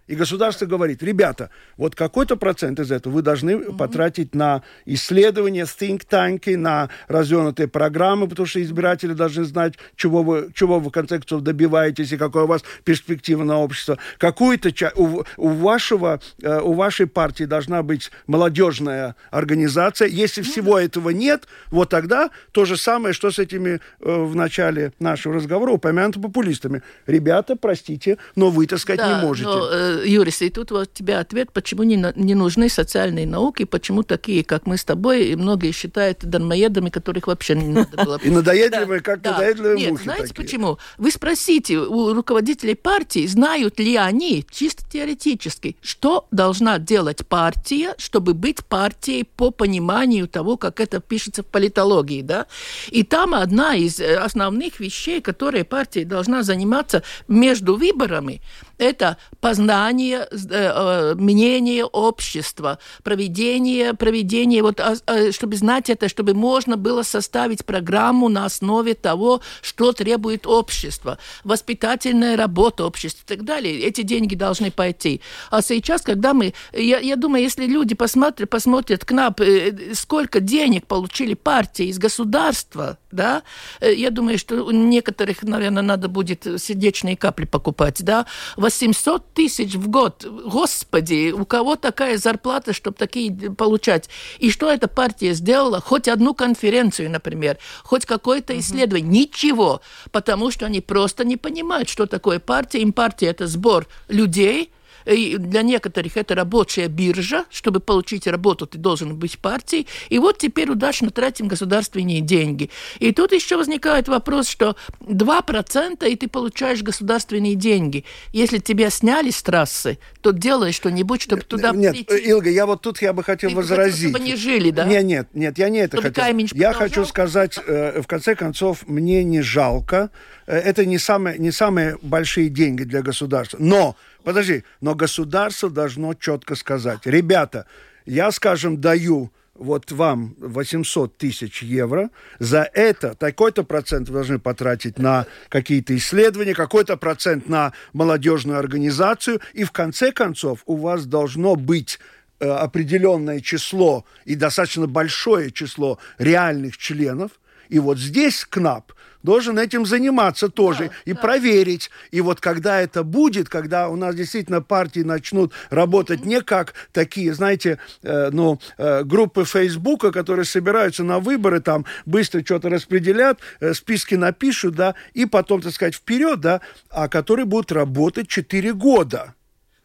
и государство говорит, ребята, вот какой-то процент из этого вы должны mm-hmm. потратить на исследования, think танки, на развернутые программы, потому что избиратели должны знать, чего вы, чего вы в конце концов добиваетесь и какая у вас перспектива на общество. Какую-то часть у, у вашего, э, у вашей партии должна быть молодежная организация. Если mm-hmm. всего этого нет, вот тогда то же самое, что с этими э, в начале нашего разговора упомянуто популистами. Ребята, простите, но вы, так сказать, да, не можете. Но, э, Юрис, и тут вот тебе ответ, почему не, не нужны социальные науки, почему такие, как мы с тобой, и многие считают дармоедами, которых вообще не надо было. И надоедливые, как надоедливые Нет, мухи знаете такие. почему? Вы спросите у руководителей партии, знают ли они, чисто теоретически, что должна делать партия, чтобы быть партией по пониманию того, как это пишется в политологии, да? И там одна из э, основных вещей, которые партия должна заниматься между выборами, это познание, э, э, мнение общества, проведение, проведение, вот, а, а, чтобы знать это, чтобы можно было составить программу на основе того, что требует общество, воспитательная работа общества и так далее. Эти деньги должны пойти. А сейчас, когда мы, я, я думаю, если люди посмотрят, посмотрят к нам, э, сколько денег получили партии из государства, да, я думаю, что у некоторых, наверное, надо будет сердечные капли покупать, да, 800 тысяч в год. Господи, у кого такая зарплата, чтобы такие получать? И что эта партия сделала? Хоть одну конференцию, например, хоть какое-то исследование. Ничего. Потому что они просто не понимают, что такое партия. Им партия – это сбор людей – и для некоторых это рабочая биржа. Чтобы получить работу, ты должен быть партией. И вот теперь удачно тратим государственные деньги. И тут еще возникает вопрос, что 2% и ты получаешь государственные деньги. Если тебя сняли с трассы, то делай что-нибудь, чтобы туда Нет, прийти. Илга, я вот тут я бы хотел Ты возразить. чтобы они жили, да? Нет, нет, нет, я не это Чтобы хотел. Я хочу сказать, э, в конце концов, мне не жалко. Э, Это не самые, не самые большие деньги для государства. Но, подожди, но государство должно четко сказать, ребята, я, скажем, даю вот вам 800 тысяч евро, за это такой-то процент вы должны потратить на какие-то исследования, какой-то процент на молодежную организацию, и в конце концов у вас должно быть э, определенное число и достаточно большое число реальных членов, и вот здесь КНАП должен этим заниматься тоже и проверить. И вот когда это будет, когда у нас действительно партии начнут работать не как такие, знаете, э, ну, э, группы Фейсбука, которые собираются на выборы, там быстро что-то распределят, э, списки напишут, да, и потом, так сказать, вперед, да, а которые будут работать 4 года.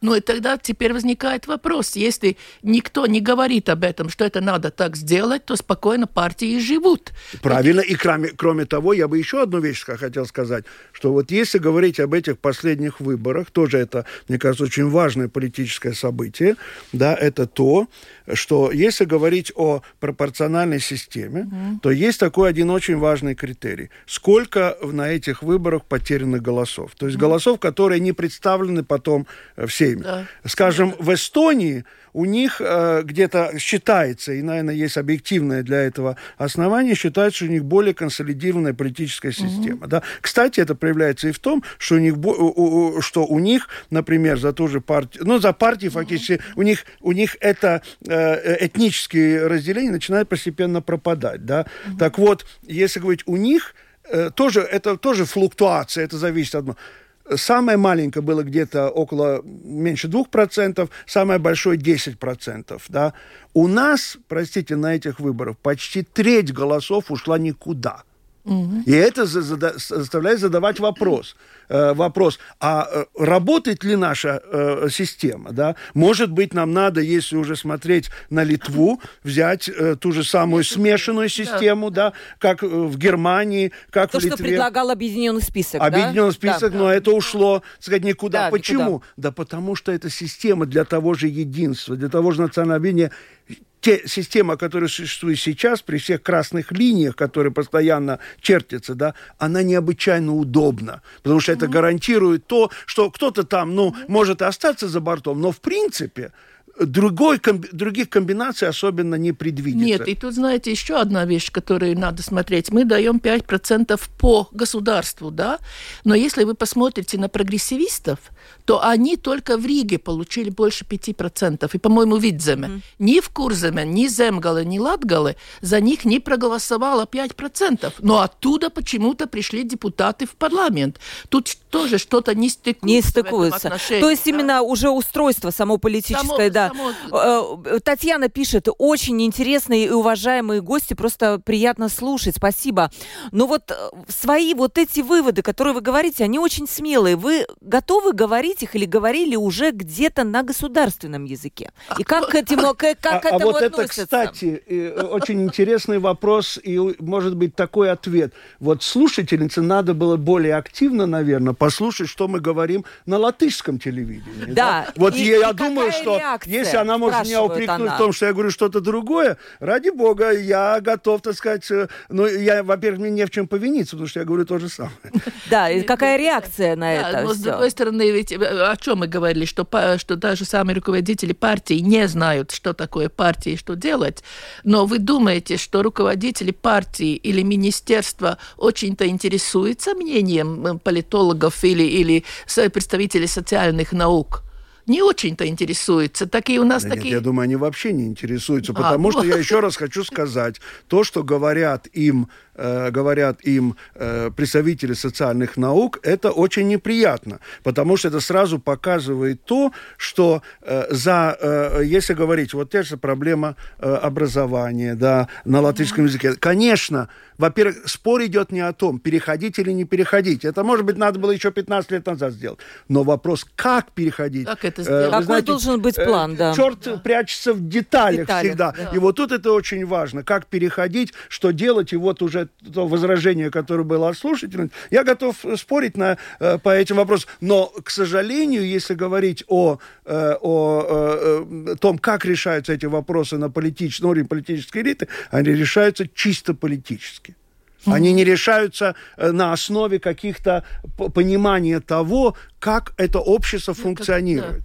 Ну и тогда теперь возникает вопрос, если никто не говорит об этом, что это надо так сделать, то спокойно партии и живут. Правильно. И кроме, кроме того, я бы еще одну вещь хотел сказать, что вот если говорить об этих последних выборах, тоже это, мне кажется, очень важное политическое событие, да, это то, что если говорить о пропорциональной системе, то есть такой один очень важный критерий. Сколько на этих выборах потеряно голосов? То есть голосов, которые не представлены потом э, всеми. Да. Скажем, в Эстонии у них э, где-то считается, и, наверное, есть объективное для этого основание, считается, что у них более консолидированная политическая система. Да? Кстати, это проявляется и в том, что у них, бо- у- у- что у них например, за ту же партию, ну, за партии фактически, у них, у них это э, этнические разделения начинают постепенно пропадать. Да? Так вот, если говорить у них, э, тоже, это тоже флуктуация, это зависит от... Самое маленькое было где-то около меньше 2%, самое большое 10%. Да? У нас, простите, на этих выборах почти треть голосов ушла никуда. И это за- зада- заставляет задавать вопрос. Э, вопрос, а э, работает ли наша э, система? Да? Может быть, нам надо, если уже смотреть на Литву, взять э, ту же самую смешанную систему, да, как э, в Германии, как То, в что Литве. предлагал объединенный список, да? Объединенный список, Да. но это ушло, сказать, никуда. Да, Почему? никуда. Да потому что это система для того же единства, для того же национального объединения. Те, система, которая существует сейчас, при всех красных линиях, которые постоянно чертятся, да, она необычайно удобна, потому что это гарантирует то, что кто-то там, ну, может и остаться за бортом, но в принципе другой, комби- других комбинаций особенно не предвидится. Нет, и тут, знаете, еще одна вещь, которую надо смотреть. Мы даем 5% по государству, да? Но если вы посмотрите на прогрессивистов, то они только в Риге получили больше 5%. И, по-моему, Видземе. Ни в Курземе, ни Земгале, ни Латгале за них не проголосовало 5%. Но оттуда почему-то пришли депутаты в парламент. Тут тоже что-то не стыкуется. Не стыкуется. То есть да. именно уже устройство само политическое, Само- да, Да. Э, Татьяна пишет, очень интересные и уважаемые гости, просто приятно слушать, спасибо. Но вот э, свои вот эти выводы, которые вы говорите, они очень смелые. Вы готовы говорить их или говорили уже где-то на государственном языке? И как к этому, как а, к этому а вот относятся? это, кстати, э, очень интересный вопрос и, может быть, такой ответ. Вот слушательнице надо было более активно, наверное, послушать, что мы говорим на латышском телевидении. Да. Вот И- я и думаю, какая что реакция, если она может меня упрекнуть она. в том, что я говорю что-то другое, ради бога, я готов, так сказать, э, ну, я, во-первых, мне не в чем повиниться, потому что я говорю то же самое. Да, и какая реакция на это? но с другой стороны, ведь э, о чем мы говорили, что, даже самые руководители партии не знают, что такое партия и что делать. Но вы думаете, что руководители партии или министерства очень-то интересуются мнением э, политологов или, или представителей социальных наук? Не очень-то интересуются. Такие у нас Да нет, такие... я думаю, они вообще не интересуются, А, потому ну. что я еще раз хочу сказать, то, что говорят им, э, говорят им э, представители социальных наук, это очень неприятно, потому что это сразу показывает то, что э, за, э, если говорить, вот те же проблема э, образования, да, на латышском языке, конечно, во-первых, спор идет не о том, переходить или не переходить. Это, может быть, надо было еще 15 лет назад сделать. Но вопрос, как переходить. Как это Э, сделать? Какой должен быть э, план, да. Черт прячется в деталях, Деталях, всегда. да. И вот тут это очень важно, как переходить, что делать. И вот уже то возражение, которое было от слушателей, я готов спорить на, э, по этим вопросам. Но, к сожалению, если говорить о, э, о э, э, том, как решаются эти вопросы на, политич... на уровне политической элиты, они решаются чисто политически. Они не решаются э, на основе каких-то понимания того, как это общество функционирует.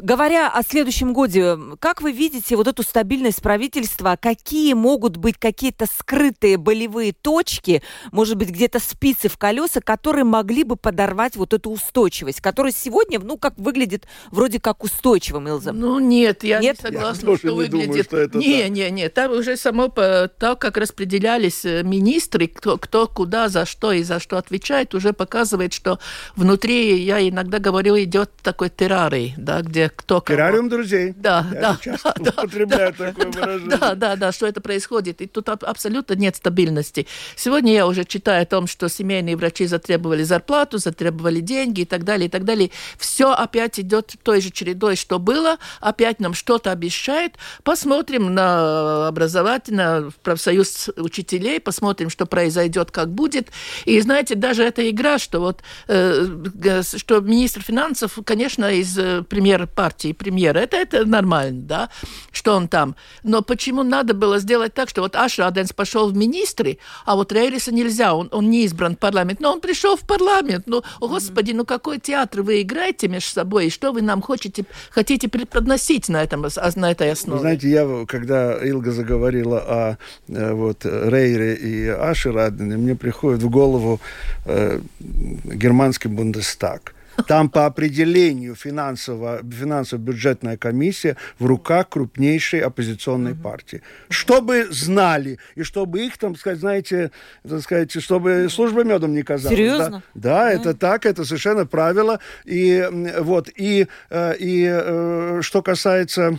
Говоря о следующем годе, как вы видите вот эту стабильность правительства? Какие могут быть какие-то скрытые болевые точки, может быть, где-то спицы в колеса, которые могли бы подорвать вот эту устойчивость, которая сегодня, ну, как выглядит вроде как устойчивым, Илза? Ну нет, я Нет? не согласна, Я что не выглядит. думаю, что это не, так. не, не. Там уже само по то, как распределялись э, министры, кто, кто куда за что и за что отвечает, уже показывает, что внутри, я иногда говорю, идет такой террарий, да, где кто кого. Террариум друзей. Да, Я да, часто да, употребляю да, такое да, выражение. Да, да, да, что это происходит. И тут аб- абсолютно нет стабильности. Сегодня я уже читаю о том, что семейные врачи затребовали зарплату, затребовали деньги и так далее, и так далее. Все опять идет той же чередой, что было. Опять нам что-то обещает. Посмотрим на образовательный профсоюз учителей, посмотрим, что произойдет, как будет. И знаете, даже эта игра, что вот э, что министр финансов, конечно, из э, премьера партии, премьера, это, это нормально, да, что он там. Но почему надо было сделать так, что вот Ашраденс пошел в министры, а вот Рейриса нельзя, он, он не избран в парламент, но он пришел в парламент. Ну, о, господи, ну какой театр вы играете между собой, и что вы нам хотите, хотите преподносить на, этом, на этой основе? Вы знаете, я, когда Илга заговорила о э, вот, Рейре и Ашерадене, мне приходит в голову э, германский Бундестаг. Там по определению финансово, финансово-бюджетная комиссия в руках крупнейшей оппозиционной партии. Чтобы знали, и чтобы их, там, сказать, знаете, так сказать, чтобы служба медом не казалась. Серьезно? Да, да, это так, это совершенно правило. И вот, и, э, и э, что касается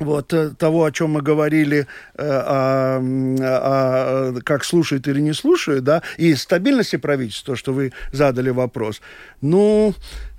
вот э, того, о чем мы говорили, э, о, о- о- как слушают или не слушают, да, и стабильности правительства, то, что вы задали вопрос. Ну,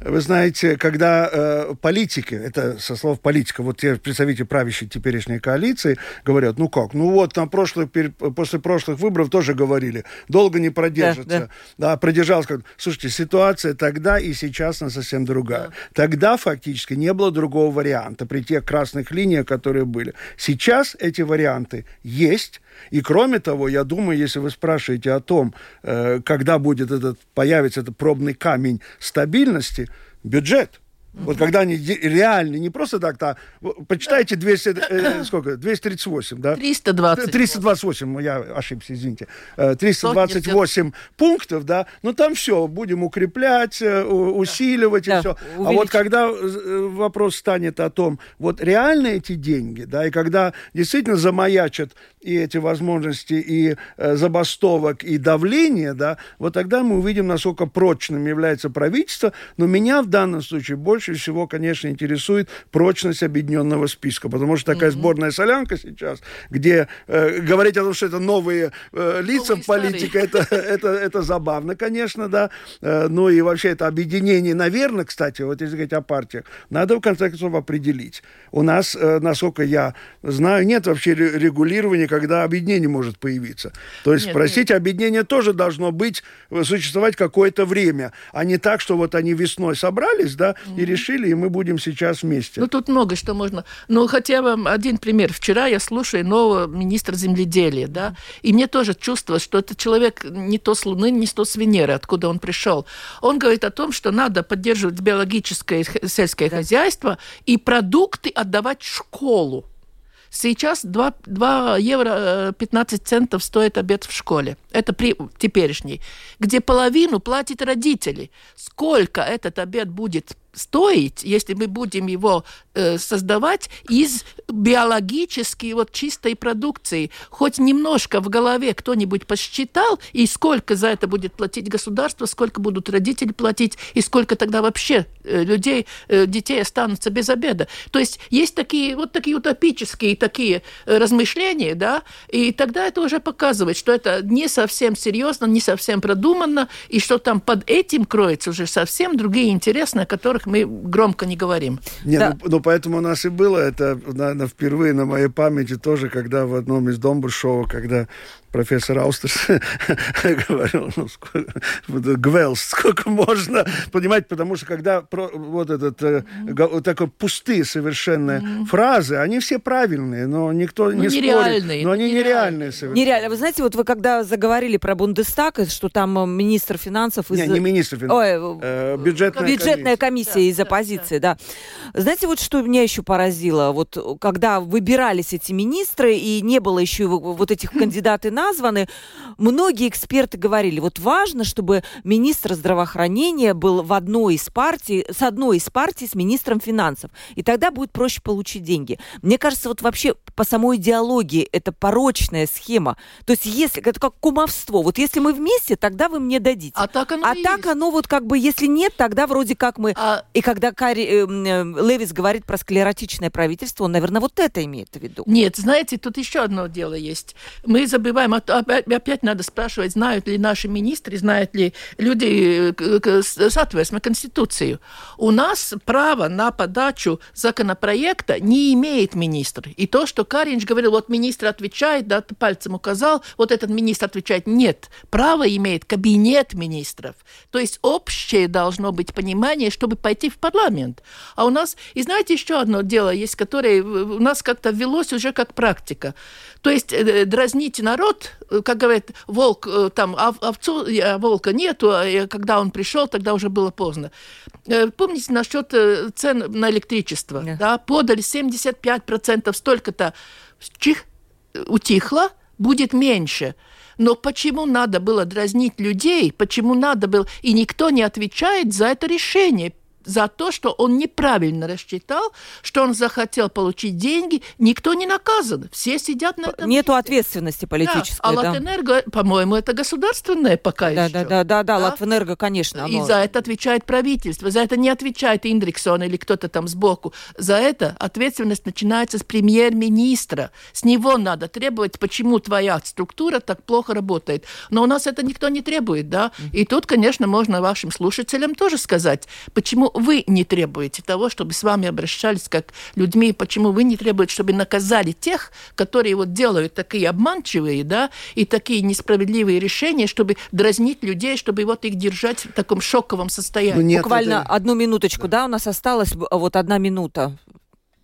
вы знаете, когда э, политики, это со слов политика, вот те представители правящей теперешней коалиции говорят, ну как, ну вот на прошлых, после прошлых выборов тоже говорили, долго не продержится. Да, Да, продержался. как- Слушайте, ситуация тогда и сейчас она совсем другая. Тогда фактически не было другого варианта при тех красных линиях, которые были. Сейчас эти варианты есть. И кроме того, я думаю, если вы спрашиваете о том, э, когда будет этот, появится этот пробный камень стабильности, бюджет. Вот когда они реально, не просто так-то, а, почитайте 200, э, сколько, 238, да? 320. 328, я ошибся, извините. Э, 328 пунктов, да, но там все, будем укреплять, э, усиливать Да, и все. А вот когда э, вопрос станет о том, вот реально эти деньги, да, и когда действительно замаячат и эти возможности и э, забастовок, и давления, да, вот тогда мы увидим, насколько прочным является правительство. Но меня в данном случае больше всего, конечно, интересует прочность объединенного списка, потому что такая mm-hmm. сборная солянка сейчас, где э, говорить о том, что это новые э, лица в политике, это, это, это забавно, конечно, да. Э, ну и вообще это объединение, наверное, кстати, вот если говорить о партиях, надо в конце концов определить. У нас, э, насколько я знаю, нет вообще регулирования, когда объединение может появиться. То есть, нет, простите, нет. объединение тоже должно быть, э, существовать какое-то время, а не так, что вот они весной собрались, да, mm-hmm. и решили, и мы будем сейчас вместе. Ну, тут много что можно. Ну, хотя бы один пример. Вчера я слушаю нового министра земледелия, да, и мне тоже чувство, что это человек не то с Луны, не то с Венеры, откуда он пришел. Он говорит о том, что надо поддерживать биологическое сельское да. хозяйство и продукты отдавать в школу. Сейчас 2, 2 евро 15 э, центов стоит обед в школе. Это при теперешней. Где половину платят родители. Сколько этот обед будет стоить, если мы будем его э, создавать из биологически вот чистой продукции. Хоть немножко в голове кто-нибудь посчитал, и сколько за это будет платить государство, сколько будут родители платить, и сколько тогда вообще э, людей, э, детей останутся без обеда. То есть есть такие вот такие утопические такие э, размышления, да, и тогда это уже показывает, что это не совсем серьезно, не совсем продуманно, и что там под этим кроется уже совсем другие интересы, о которых которых мы громко не говорим. Не, да. ну, ну, поэтому у нас и было это, наверное, впервые на моей памяти тоже, когда в одном из Домбур-шоу, когда профессор Аустерс говорил, ну, сколько, Гвелс, сколько можно, понимаете, потому что когда про, вот этот э, вот такой пустые совершенно mm-hmm. фразы, они все правильные, но никто ну, не спорит. Но они нереальные совершенно. Нереально. Вы знаете, вот вы когда заговорили про Бундестаг, что там э, министр финансов... Из... Не, не министр финансов, Ой, э, бюджетная, бюджетная комиссия, комиссия да, из оппозиции, да. да. Знаете, вот что меня еще поразило, вот когда выбирались эти министры и не было еще вот этих кандидаты на названы, многие эксперты говорили, вот важно, чтобы министр здравоохранения был в одной из партий, с одной из партий с министром финансов, и тогда будет проще получить деньги. Мне кажется, вот вообще по самой идеологии это порочная схема. То есть если, это как кумовство, вот если мы вместе, тогда вы мне дадите. А так оно А так есть. оно вот как бы, если нет, тогда вроде как мы... А... И когда Кари, э, э, Левис говорит про склеротичное правительство, он, наверное, вот это имеет в виду. Нет, знаете, тут еще одно дело есть. Мы забываем вот опять, надо спрашивать, знают ли наши министры, знают ли люди э, соответственно Конституцию. У нас право на подачу законопроекта не имеет министр. И то, что Каринч говорил, вот министр отвечает, да, пальцем указал, вот этот министр отвечает, нет, право имеет кабинет министров. То есть общее должно быть понимание, чтобы пойти в парламент. А у нас, и знаете, еще одно дело есть, которое у нас как-то ввелось уже как практика. То есть э, дразнить народ, э, как говорят, волк, э, там овцу, волка нету, а когда он пришел, тогда уже было поздно. Помните насчет цен на электричество? Yeah. Да, подали 75%, столько-то. Чих, утихло, будет меньше. Но почему надо было дразнить людей? Почему надо было... И никто не отвечает за это решение за то, что он неправильно рассчитал, что он захотел получить деньги, никто не наказан. Все сидят на этом Нету месте. ответственности политической. Да. А да. Латэнерго, по-моему, это государственное пока да, еще. Да, да, да, да, Латэнерго, конечно. Оно... И за это отвечает правительство. За это не отвечает Индриксон или кто-то там сбоку. За это ответственность начинается с премьер-министра. С него надо требовать, почему твоя структура так плохо работает. Но у нас это никто не требует, да? И тут, конечно, можно вашим слушателям тоже сказать, почему вы не требуете того, чтобы с вами обращались как людьми, почему вы не требуете, чтобы наказали тех, которые вот делают такие обманчивые, да, и такие несправедливые решения, чтобы дразнить людей, чтобы вот их держать в таком шоковом состоянии. Ну, нет, Буквально это... одну минуточку, да. да, у нас осталась вот одна минута.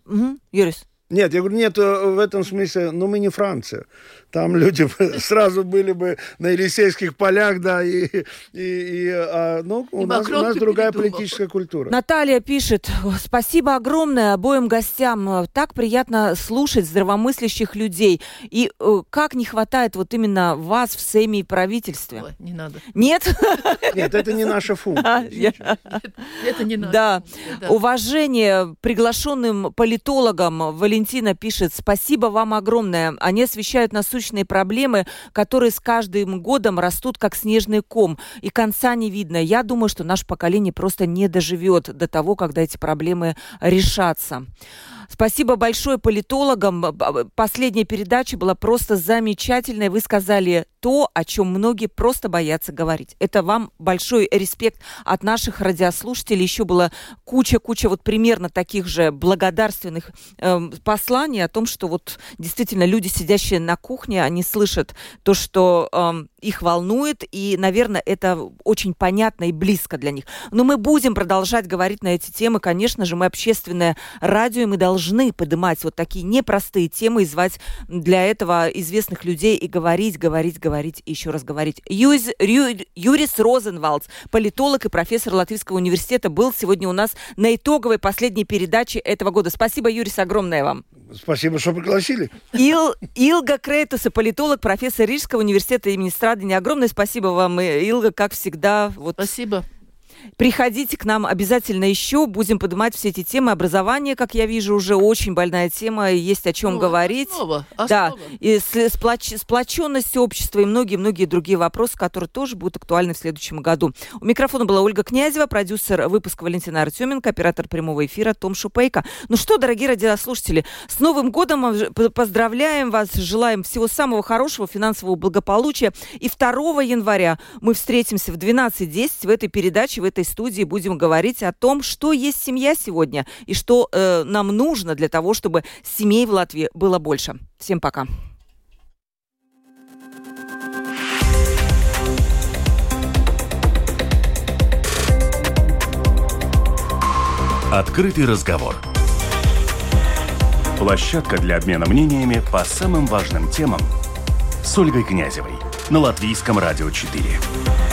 Угу. Юрис. Нет, я говорю, нет, в этом смысле, ну, мы не Франция. Там люди сразу были бы на Елисейских полях, да, и, и, и а, ну, у, и нас, у нас другая передумал. политическая культура. Наталья пишет, спасибо огромное обоим гостям. Так приятно слушать здравомыслящих людей. И э, как не хватает вот именно вас в Сейме и правительстве. Ой, не надо. Нет? Нет, это не наша функция. Это не надо. Да. Уважение приглашенным политологам Валентине Валентина пишет, спасибо вам огромное. Они освещают насущные проблемы, которые с каждым годом растут как снежный ком. И конца не видно. Я думаю, что наше поколение просто не доживет до того, когда эти проблемы решатся. Спасибо большое политологам. Последняя передача была просто замечательная. Вы сказали то, о чем многие просто боятся говорить. Это вам большой респект от наших радиослушателей. Еще было куча-куча вот примерно таких же благодарственных э, посланий о том, что вот действительно люди, сидящие на кухне, они слышат то, что э, их волнует, и, наверное, это очень понятно и близко для них. Но мы будем продолжать говорить на эти темы. Конечно же, мы общественное радио, и мы должны поднимать вот такие непростые темы и звать для этого известных людей и говорить, говорить, говорить и еще раз говорить. Юз, Рю, Юрис Розенвалдс, политолог и профессор Латвийского университета, был сегодня у нас на итоговой последней передаче этого года. Спасибо, Юрис, огромное вам. Спасибо, что пригласили. Ил, Илга Крейтуса, политолог, профессор Рижского университета имени Страдания. Огромное спасибо вам, Илга, как всегда. Вот. Спасибо. Приходите к нам обязательно еще. Будем поднимать все эти темы. Образование, как я вижу, уже очень больная тема. Есть о чем ну, говорить. Основа, основа. Да. И сплоч, сплоченность общества и многие-многие другие вопросы, которые тоже будут актуальны в следующем году. У микрофона была Ольга Князева, продюсер выпуска Валентина Артеменко, оператор прямого эфира Том Шупейко. Ну что, дорогие радиослушатели, с Новым годом поздравляем вас, желаем всего самого хорошего, финансового благополучия. И 2 января мы встретимся в 12.10 в этой передаче, в этой студии будем говорить о том, что есть семья сегодня и что э, нам нужно для того, чтобы семей в Латвии было больше. Всем пока. Открытый разговор. Площадка для обмена мнениями по самым важным темам с Ольгой Князевой на Латвийском радио 4.